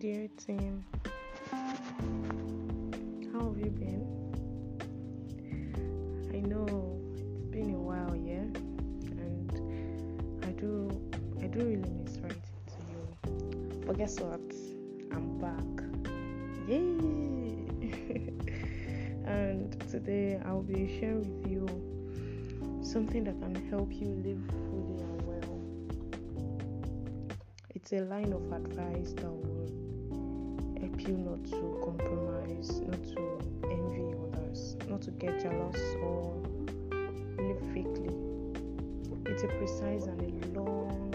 dear team. How have you been? I know it's been a while, yeah, and I do, I do really miss writing to you. But guess what? I'm back. Yay! and today I'll be sharing with you something that can help you live fully and well. It's a line of advice that will you not to compromise, not to envy others, not to get jealous or live fakely. It's a precise and a long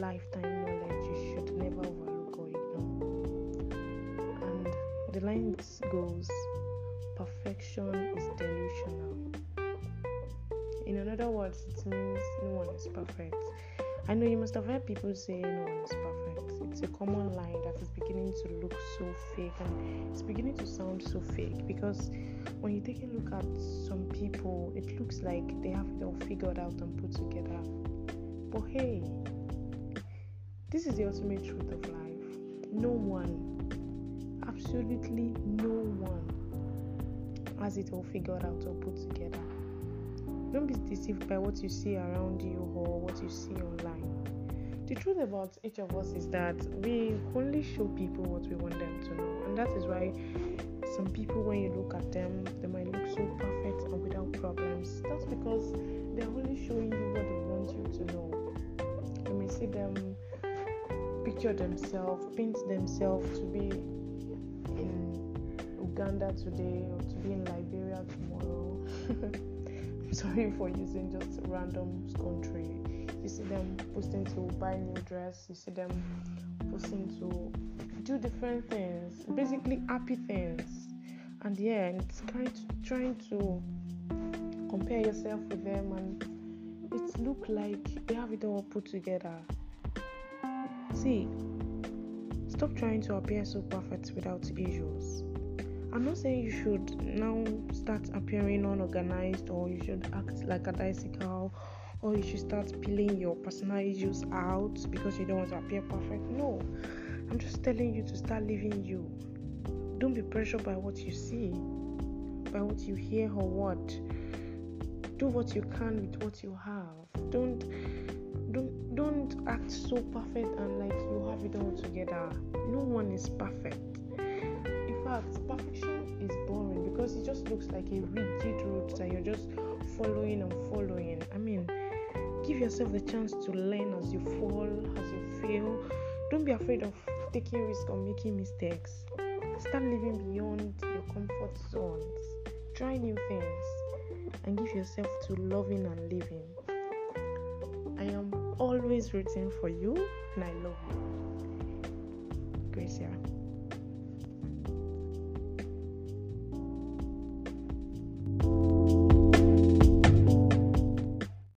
lifetime knowledge you should never overlook or ignore. And the line goes perfection is delusional. In other words, it means no one is perfect. I know you must have heard people say no one is perfect. It's a common line that is beginning to look so fake and it's beginning to sound so fake because when you take a look at some people, it looks like they have it all figured out and put together. But hey, this is the ultimate truth of life. No one, absolutely no one, has it all figured out or put together. Don't be deceived by what you see around you or what you see online. The truth about each of us is that we only show people what we want them to know, and that is why some people, when you look at them, they might look so perfect and without problems. That's because they're only showing you what they want you to know. You may see them picture themselves, paint themselves to be in Uganda today or to be in Liberia tomorrow. sorry for using just random country. You see them posting to buy new dress, you see them posting to do different things, basically happy things. And yeah, it's kind of trying to compare yourself with them and it look like they have it all put together. See, stop trying to appear so perfect without issues. I'm not saying you should now start appearing unorganized or you should act like a bicycle or you should start peeling your personal issues out because you don't want to appear perfect. No, I'm just telling you to start living you. Don't be pressured by what you see, by what you hear or what. Do what you can with what you have. Don't don't don't act so perfect and like you have it all together. No one is perfect fact, perfection is boring because it just looks like a rigid route that you're just following and following. I mean, give yourself the chance to learn as you fall, as you fail. Don't be afraid of taking risks or making mistakes. Start living beyond your comfort zones. Try new things and give yourself to loving and living. I am always rooting for you and I love you.